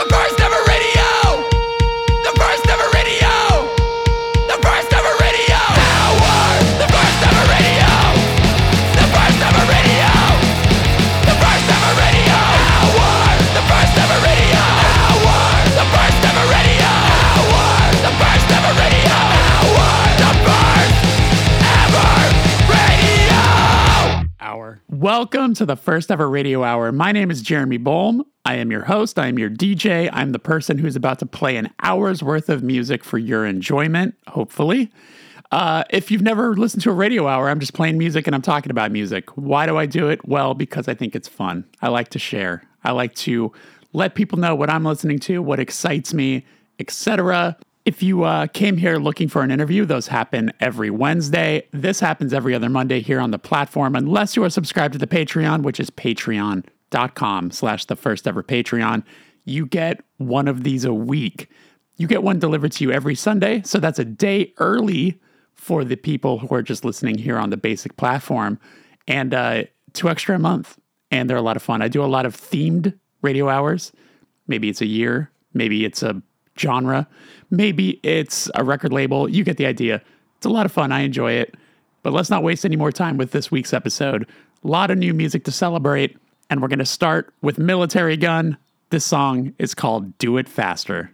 The first ever radio. Welcome to the first ever radio hour. My name is Jeremy Bolm. I am your host. I am your DJ. I'm the person who's about to play an hour's worth of music for your enjoyment, hopefully. Uh, if you've never listened to a radio hour, I'm just playing music and I'm talking about music. Why do I do it? Well, because I think it's fun. I like to share. I like to let people know what I'm listening to, what excites me, etc. If you uh, came here looking for an interview, those happen every Wednesday. This happens every other Monday here on the platform, unless you are subscribed to the Patreon, which is patreon.com slash the first ever Patreon. You get one of these a week. You get one delivered to you every Sunday, so that's a day early for the people who are just listening here on the basic platform, and uh, two extra a month. And they're a lot of fun. I do a lot of themed radio hours. Maybe it's a year, maybe it's a genre, maybe it's a record label. You get the idea. It's a lot of fun. I enjoy it. But let's not waste any more time with this week's episode. A lot of new music to celebrate, and we're going to start with Militarie Gun. This song is called Do It Faster.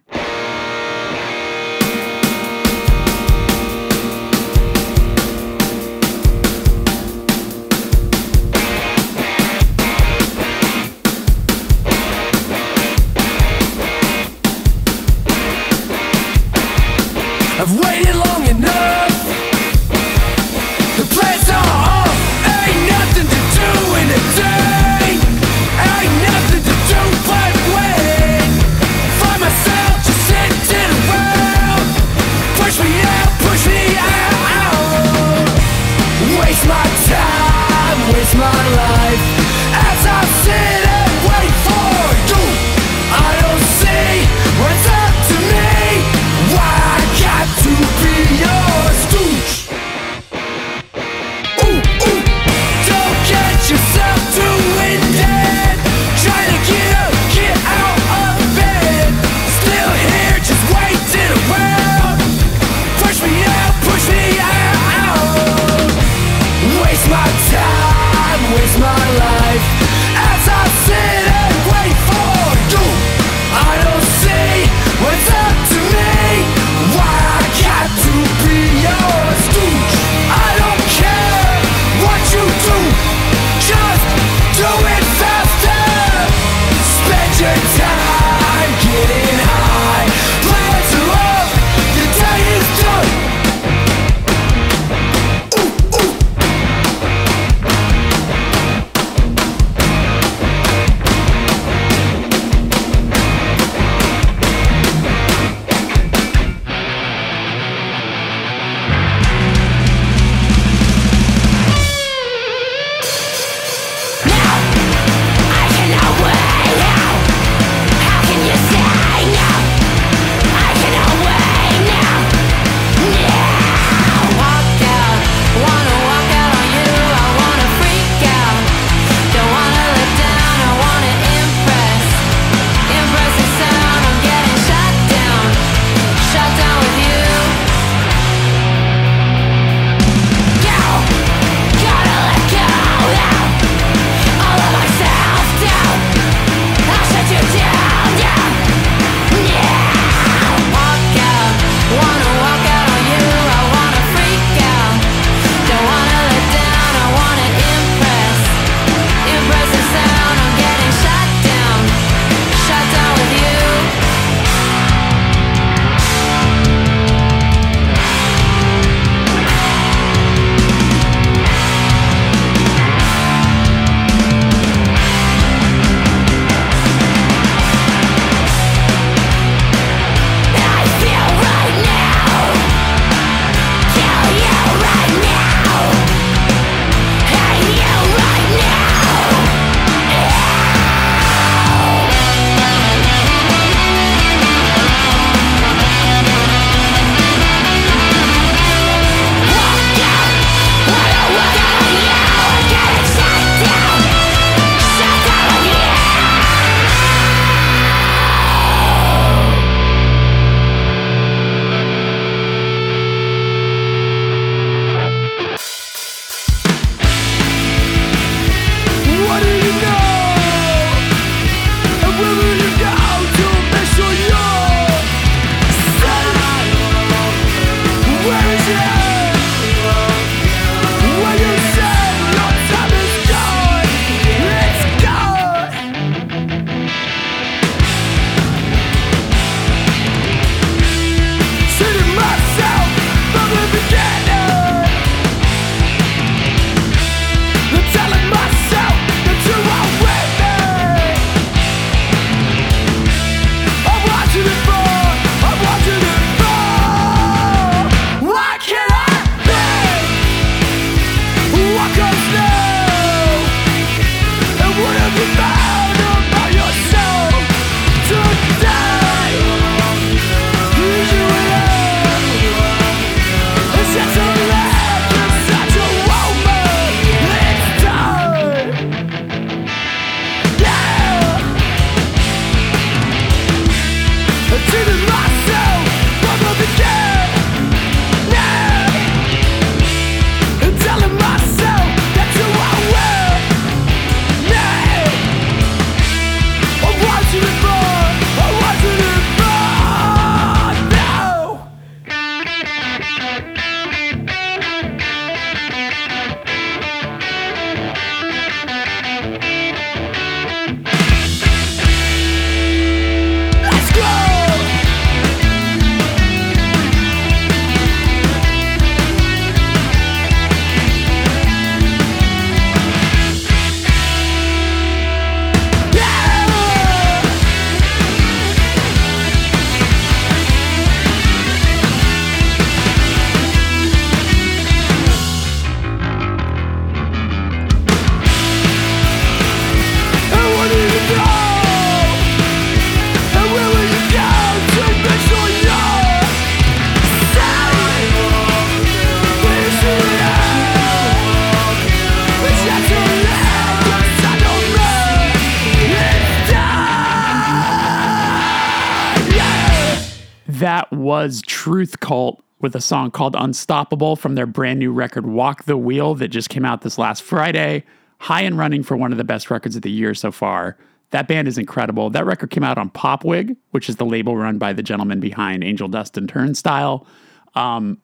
Truth Cult with a song called Unstoppable from their brand new record Walk the Wheel that just came out this last Friday. High and running for one of the best records of the year so far. That band is incredible. That record came out on Popwig, which is the label run by the gentleman behind Angel Dust and Turnstile. Um,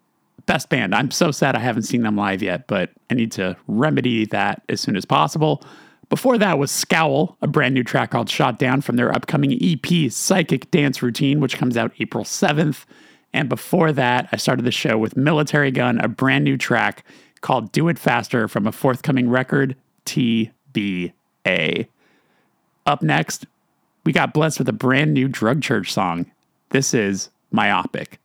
best band. I'm so sad I haven't seen them live yet, but I need to remedy that as soon as possible. Before that was Scowl, a brand new track called Shot Down from their upcoming EP, Psychic Dance Routine, which comes out April 7th. And before that, I started the show with Militarie Gun, a brand new track called Do It Faster from a forthcoming record, TBA. Up next, we got blessed with a brand new Drug Church song. This is Myopic.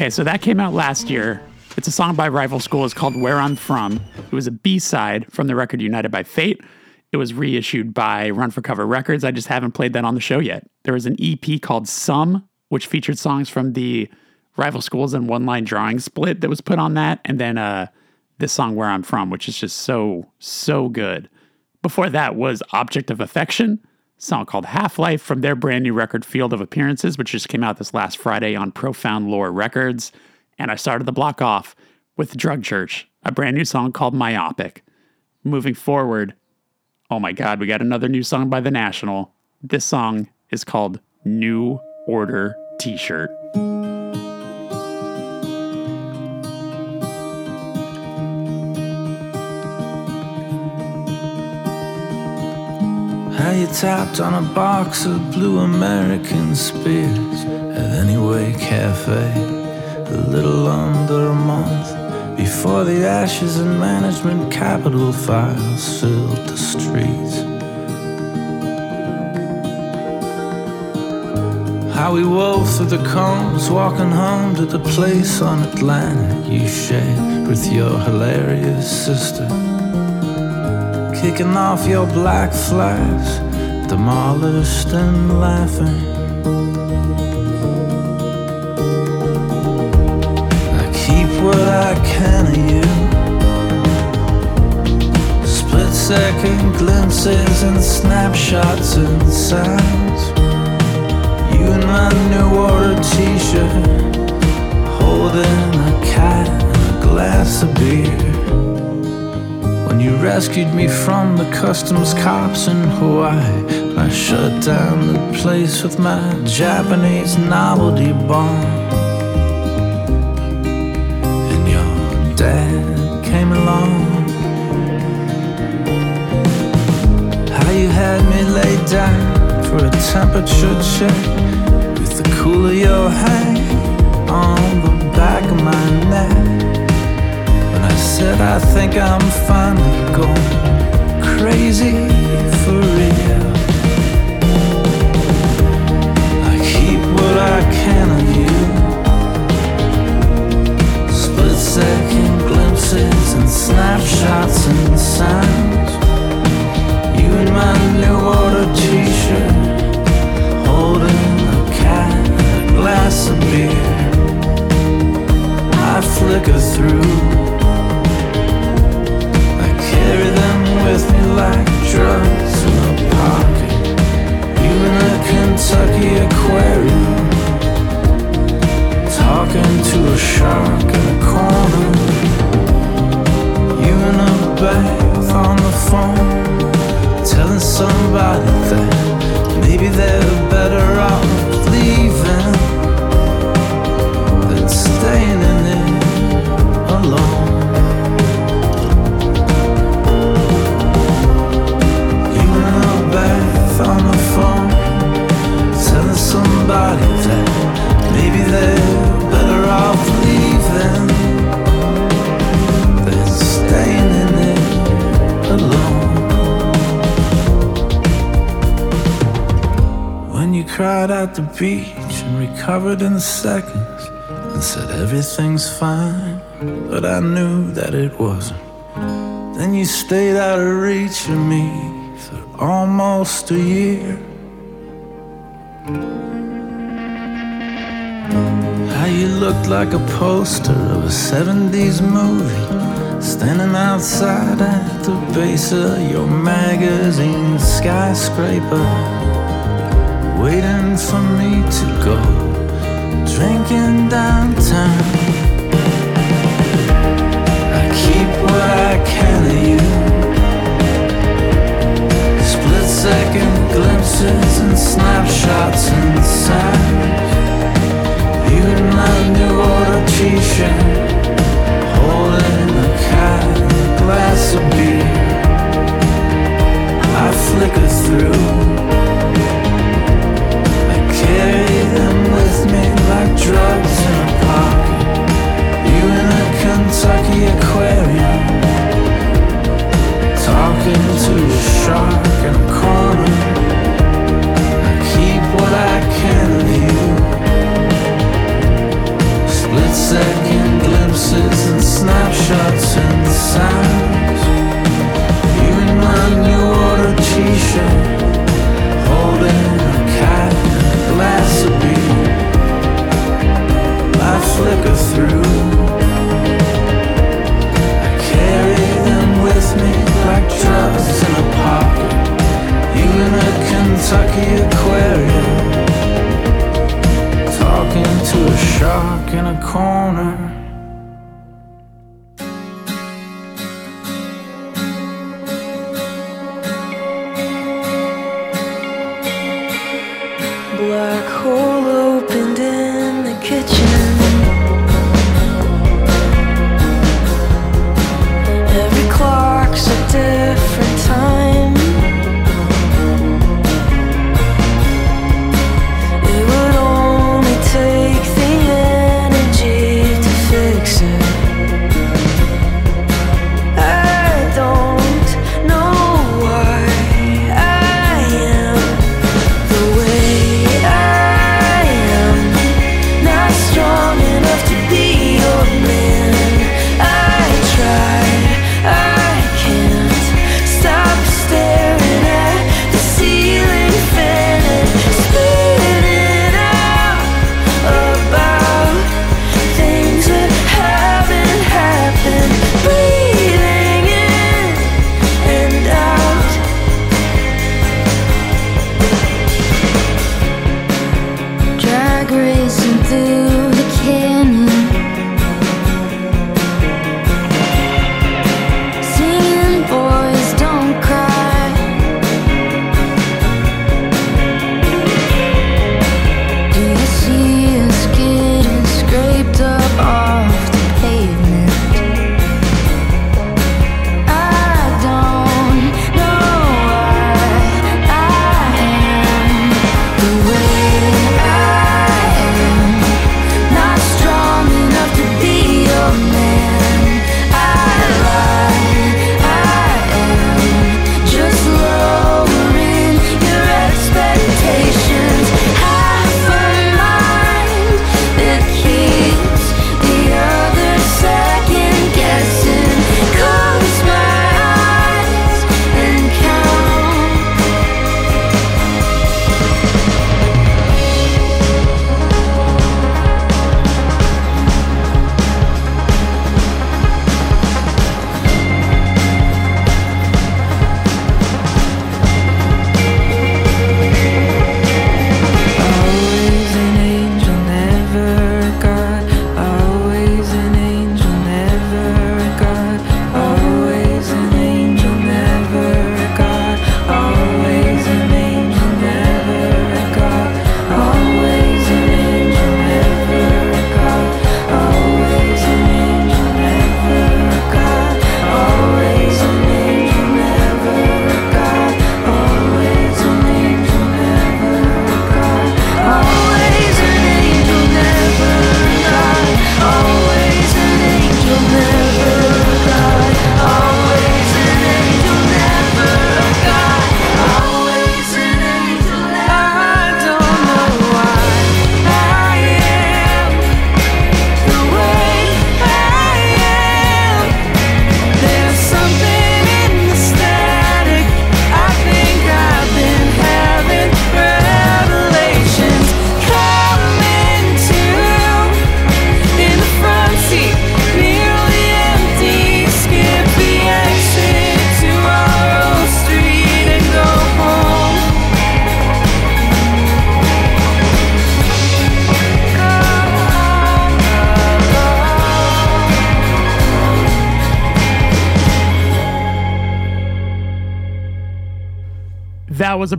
Okay, so that came out last year. It's a song by Rival School. It's called Where I'm From. It was a B side from the record United by Fate. It was reissued by Run for Cover Records. I just haven't played that on the show yet. There was an EP called Some, which featured songs from the Rival Schools and One Line Drawing split that was put on that. And then uh, this song, Where I'm From, which is just so, so good. Before that was Object of Affection, song called Half Life from their brand new record Field of Appearances, which just came out this last Friday on Profound Lore Records. And I started the block off with Drug Church, a brand new song called Myopic. Moving forward, oh my God, we got another new song by The National. This song is called New Order T shirt. Tapped on a box of blue American Spirits at Anyway Cafe a little under a month before the ashes and management capital files filled the streets. How we wove through the combs, walking home to the place on Atlantic you shared with your hilarious sister kicking off your black flags, demolished and laughing. I keep what I can of you. Split second glimpses and snapshots and sounds. You in my new order t shirt, holding a cat and a glass of beer. When you rescued me from the customs cops in Hawaii, I shut down the place with my Japanese novelty bomb. And your dad came along. How you had me laid down for a temperature check with the cool of your hand on the back of my neck When I said I think I'm finally going crazy for real. Can of you. Seconds and said everything's fine, but I knew that it wasn't. Then you stayed out of reach of me for almost a year. How you looked like a poster of a 70s movie, standing outside at the base of your magazine skyscraper, waiting for me to go drinking downtown. I keep what I can of you Split second glimpses and snapshots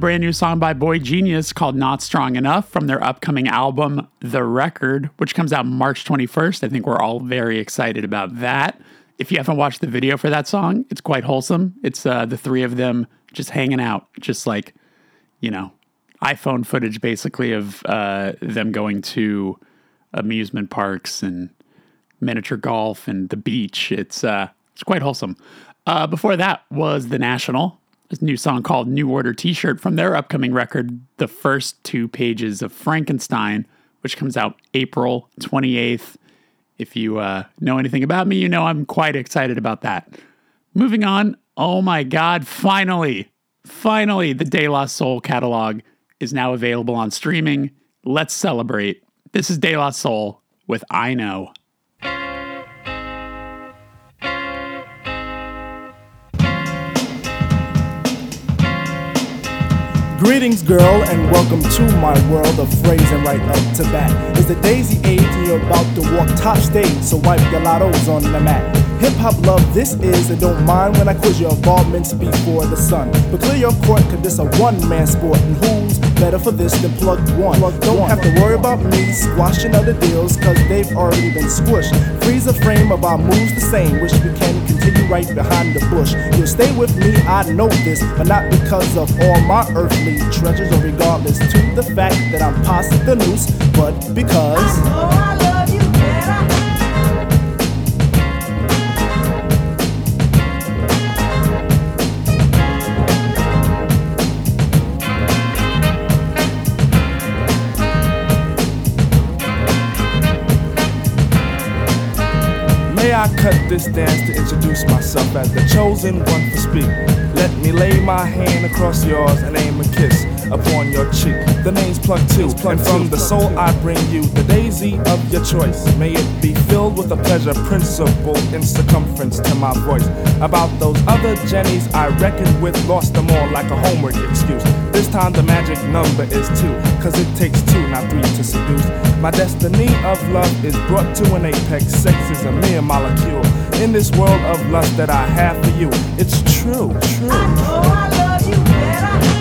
brand new song by boygenius called Not Strong Enough from their upcoming album, The Record, which comes out March 21st. I think we're all very excited about that. If you haven't watched the video for that song, it's quite wholesome. It's uh, the three of them just hanging out, just like, you know, iPhone footage basically of uh, them going to amusement parks and miniature golf and the beach. It's uh, it's quite wholesome. Uh, before that was the National, new song called "New Order" T-shirt from their upcoming record, "The First Two Pages of Frankenstein," which comes out April twenty eighth. If you uh, know anything about me, you know I'm quite excited about that. Moving on. Oh my God! Finally, finally, the De La Soul catalog is now available on streaming. Let's celebrate. This is De La Soul with "Eye Know." Greetings, girl, and welcome to my world of phrasing right up to bat. It's the daisy age, and you're about to walk top stage, so wipe your lottos on the mat. Hip hop love this is, and don't mind when I quiz your involvements before the sun. But clear your court, cause this a one man sport, and who's better for this than plug one? don't have to worry about me squashing other deals, cause they've already been squished. Freeze a frame of our moves the same, wish we can continue right behind the bush. You'll stay with me, I know this, but not because of all my earthly treasures, or regardless to the fact that I'm past the noose, but because. May I cut this dance to introduce myself as the chosen one to speak? Let me lay my hand across yours and aim a kiss upon your cheek. The name's Plug Two, and from the soul I bring you the daisy of your choice. May it be filled with a pleasure principle in circumference to my voice. About those other Jennies I reckoned with, lost them all like a homework excuse. This time the magic number is two, cause it takes two, not three to seduce. My destiny of love is brought to an apex. Sex is a mere molecule. In this world of lust that I have for you, it's true, true. Now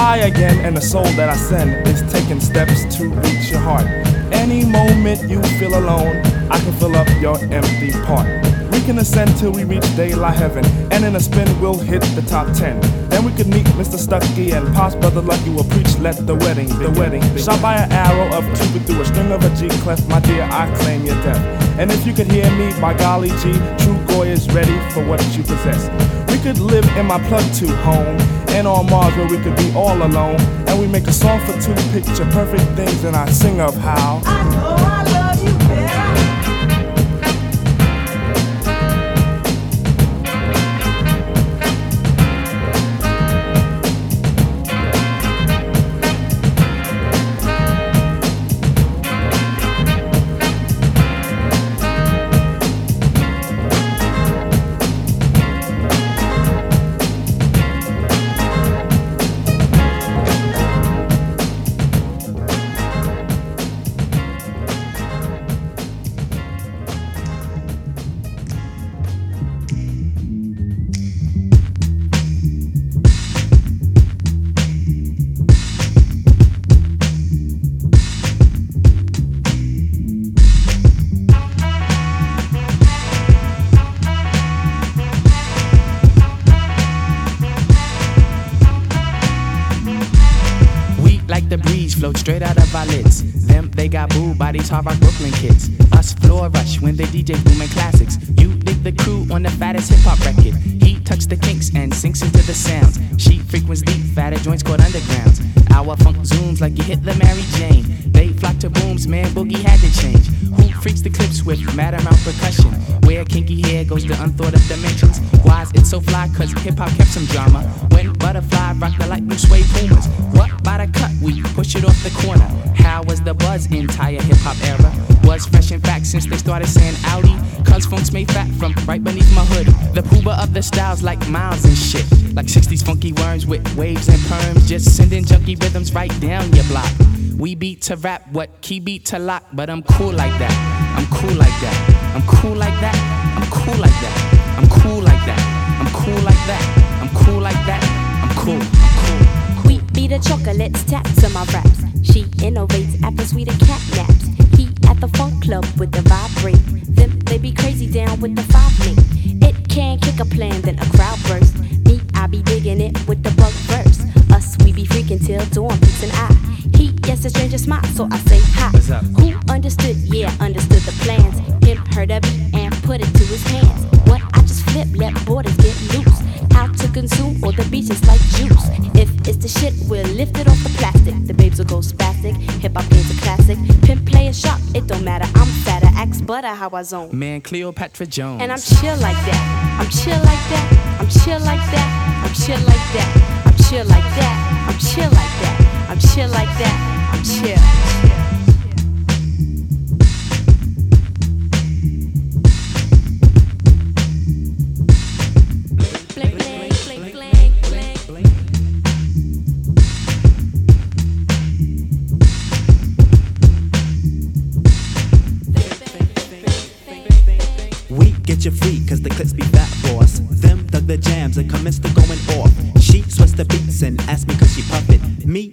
I again, and the soul that I send is taking steps to reach your heart. Any moment you feel alone, I can fill up your empty part. We can ascend till we reach daylight heaven, and in a spin we'll hit the top ten. Then we could meet Mr. Stucky and Pops Brother Lucky will preach, let the wedding, the wedding. Shot by an arrow of Cupid through a string of a G clef, my dear, I claim your death. And if you could hear me, by golly G, true Goy is ready for what you possess. Could live in my plug two home, and on Mars where we could be all alone. And we make a song for two picture perfect things, and I sing of how. We these hard rock Brooklyn kids. Us floor rush when they DJ booming classics. You dig the crew on the fattest hip hop record. Styles like miles and shit. Like 60s funky worms with waves and perms. Just sending junky rhythms right down your block. We beat to rap, what key beat to lock, but I'm cool like that. I'm cool like that. I'm cool like that. I'm cool like that. I'm cool like that. I'm cool like that. I'm cool like that. I'm cool. We be the chocolates, taps to my raps. She innovates after sweeter cat naps. He at the funk club with the vibrate. Them they be crazy down with the five link. It can kick a plan, then a crowd burst. Me, I be digging it with the bug first. Us, we be freaking till dawn, peace and I. He gets a stranger smile, so I say hi. Who understood? Yeah, understood the plans. Him heard of it and put it to his hands. What I just flip, let borders get loose. How to consume all the beaches like juice. If it's the shit, we'll lift it off the plastic. The babes will go spastic. Hip hop is a classic. Pimp play a shot, it don't matter. I'm axe butter, how I zone. Man, Cleopatra Jones. And I'm chill like that. I'm chill like that. I'm chill like that. I'm chill like that. I'm chill like that. I'm chill like that. I'm chill like that. I'm chill.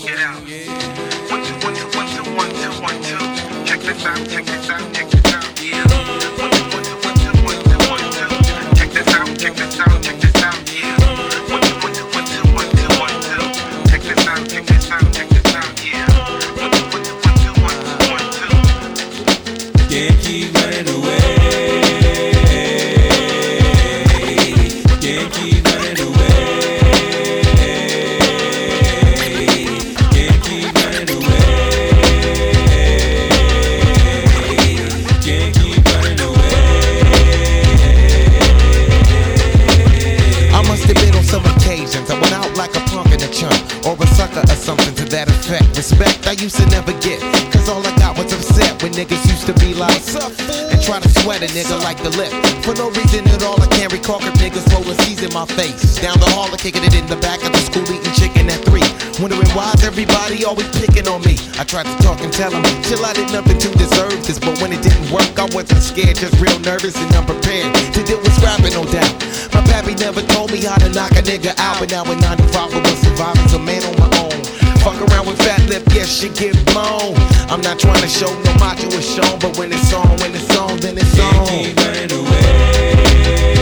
Check it out. One, two, one, two, one, two, one, two, one, two. Check this out, check this out, check nigga like the lip. For no reason at all, I can't recall if niggas roll a C's in my face. Down the hall, I kicking it in the back of the school, eating chicken at three. Wondering why's everybody always picking on me. I tried to talk and tell them, chill, I did nothing to deserve this. But when it didn't work, I wasn't scared, just real nervous and unprepared to deal with rapping, no doubt. My pappy never told me how to knock a nigga out, but now in 95 I was surviving, a man on my own. Fuck around with fat lip, yes, shit get blown. I'm not trying to show no macho is shown, but when it's on, when it's on, then it's Can't on. keep running away.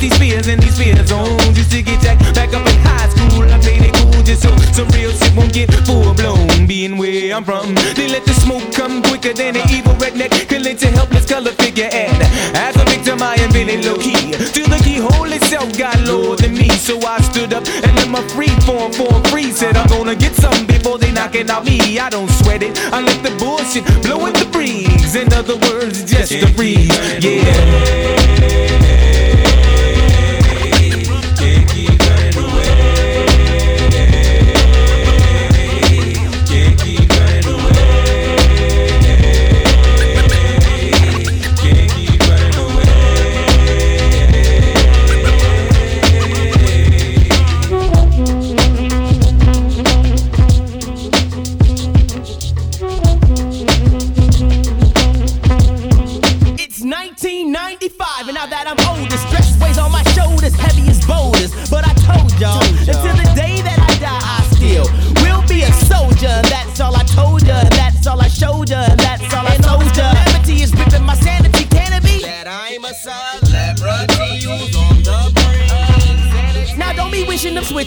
These fears and these fear zones. Used to get jacked back up in high school. I played it cool just so some real shit won't get full blown. Being where I'm from, they let the smoke come quicker than an evil redneck. Can lynch a helpless color figure. And as a victim, I am feeling low key. Till the keyhole itself got lower than me. So I stood up and let my free form form free. Said I'm gonna get something before they knocking out me. I don't sweat it. I let the bullshit blow in the breeze. In other words, just a breeze. Yeah.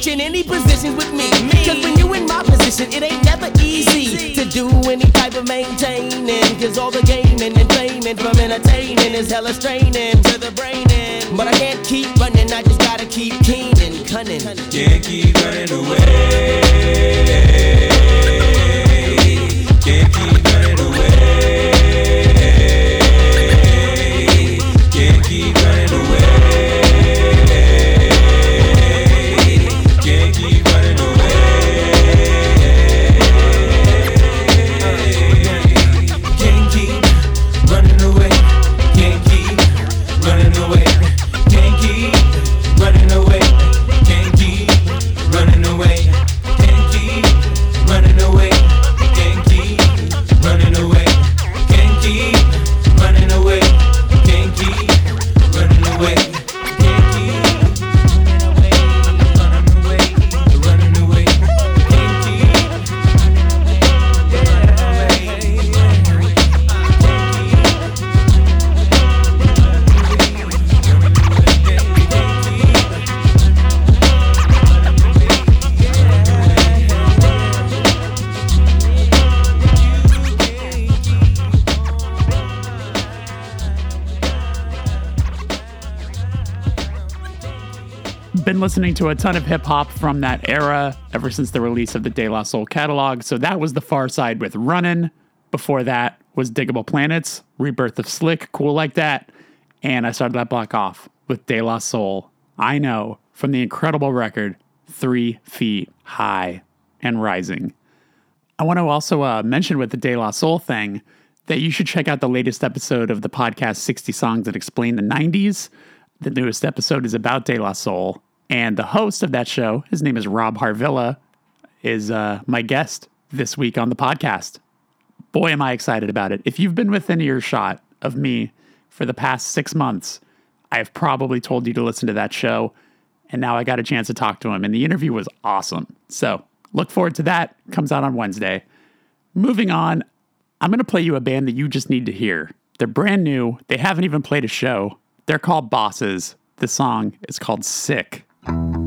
Switching any positions with me. Cause when you in my position, it ain't never easy to do any type of maintaining. Cause all the gaining and claiming from entertaining is hella straining to the brain. end. But I can't keep running, I just gotta keep keen and cunning. Can't keep running away. Listening to a ton of hip hop from that era ever since the release of the De La Soul catalog. So that was the Pharcyde with Runnin'. Before that was Digable Planets, Rebirth of Slick, Cool Like That. And I started that block off with De La Soul. Eye Know from the incredible record, Three Feet High and Rising. I want to also uh, mention with the De La Soul thing that you should check out the latest episode of the podcast 60 Songs That Explain the 90s. The newest episode is about De La Soul. And the host of that show, his name is Rob Harvilla, is uh, my guest this week on the podcast. Boy, am I excited about it. If you've been within earshot of me for the past six months, I've probably told you to listen to that show. And now I got a chance to talk to him. And the interview was awesome. So look forward to that. Comes out on Wednesday. Moving on, I'm going to play you a band that you just need to hear. They're brand new. They haven't even played a show. They're called Bosses. The song is called Sick. Thank you.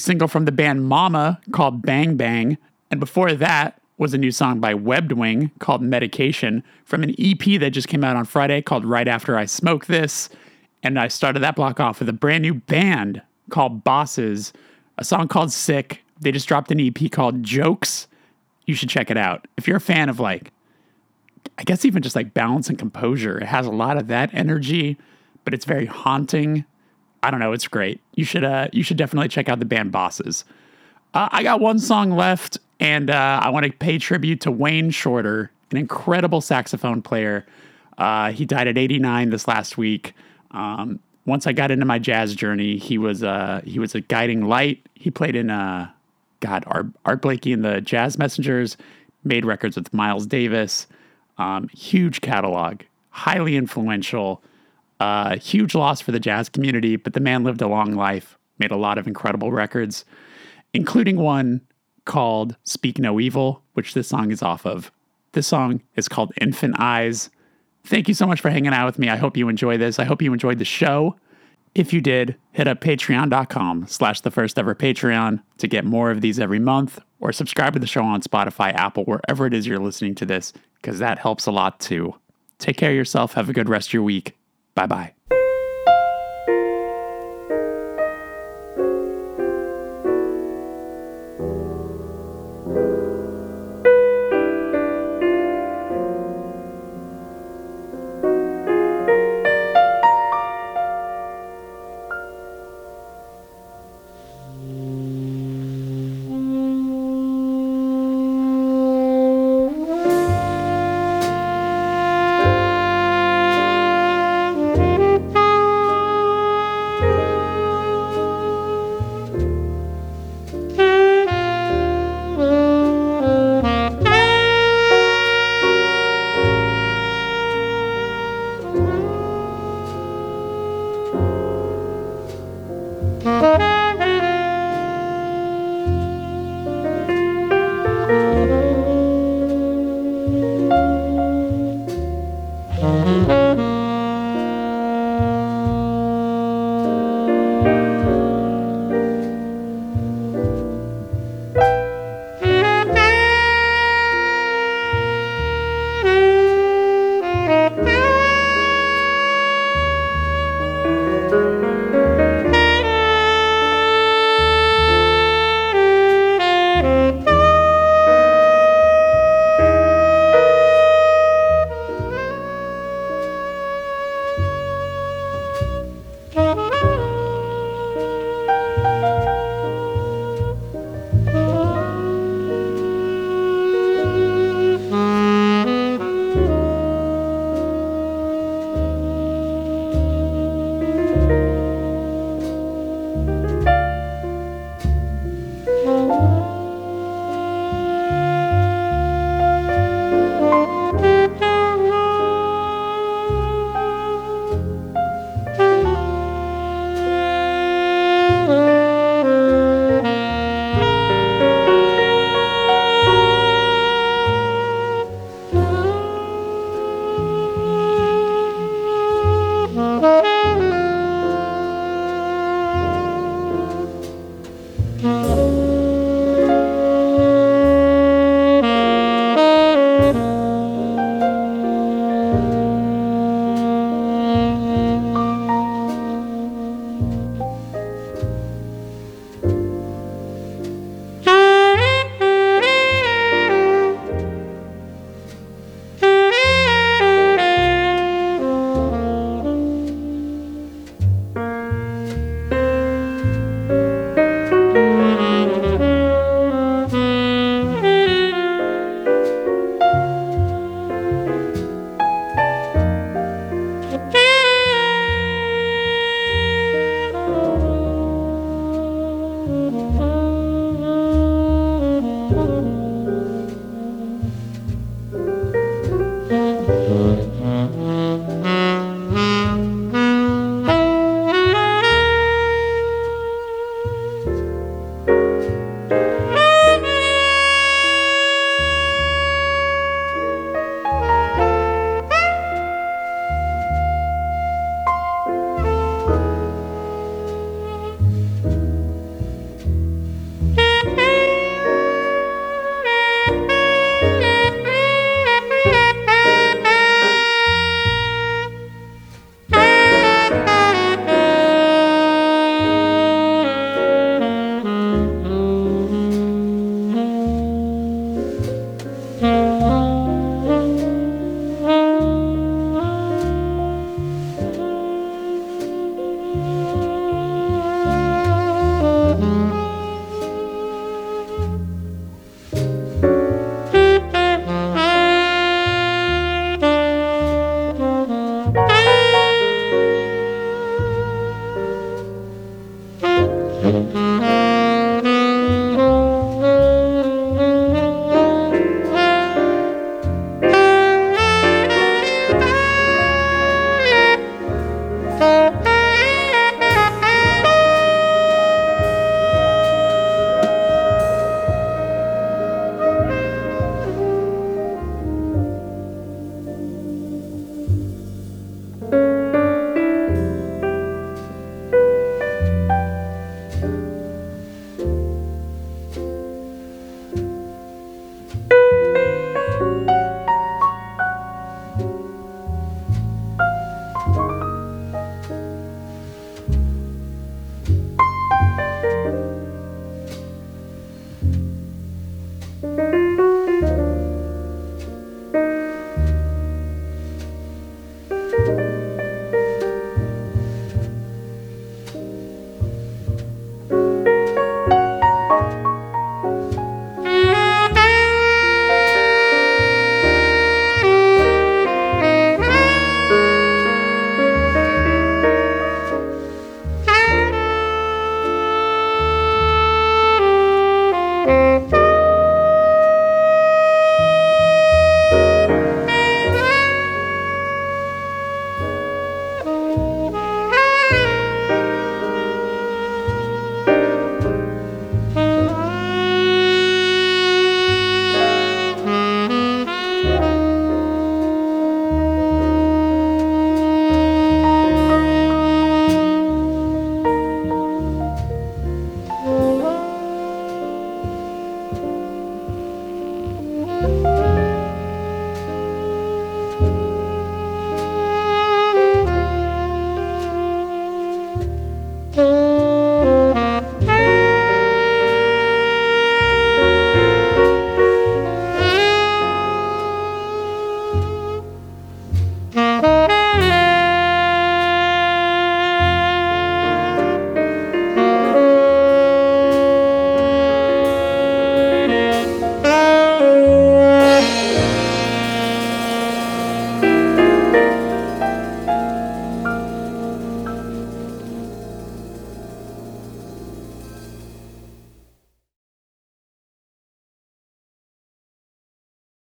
Single from the band Mama called Bang Bang. And before that was a new song by Webbed Wing called Medication from an EP that just came out on Friday called Right After I Smoke This. And I started that block off with a brand new band called Bosses, a song called Sick. They just dropped an EP called Jokes. You should check it out. If you're a fan of like, I guess even just like balance and composure, it has a lot of that energy, but it's very haunting. I don't know, it's great. You should uh you should definitely check out the band Bosses. Uh, I got one song left, and uh, I want to pay tribute to Wayne Shorter, an incredible saxophone player. Uh, he died at 89 this last week. Um, once I got into my jazz journey, he was uh, he was a guiding light. He played in uh, God Art, Art Blakey and the Jazz Messengers, made records with Miles Davis. Um, huge catalog, highly influential. Uh, huge loss for the jazz community, but the man lived a long life, made a lot of incredible records, including one called Speak No Evil, which this song is off of. This song is called Infant Eyes. Thank you so much for hanging out with me. I hope you enjoy this. I hope you enjoyed the show. If you did, hit up patreon.com slash the first ever Patreon to get more of these every month or subscribe to the show on Spotify, Apple, wherever it is you're listening to this, because that helps a lot too. Take care of yourself. Have a good rest of your week. 拜拜。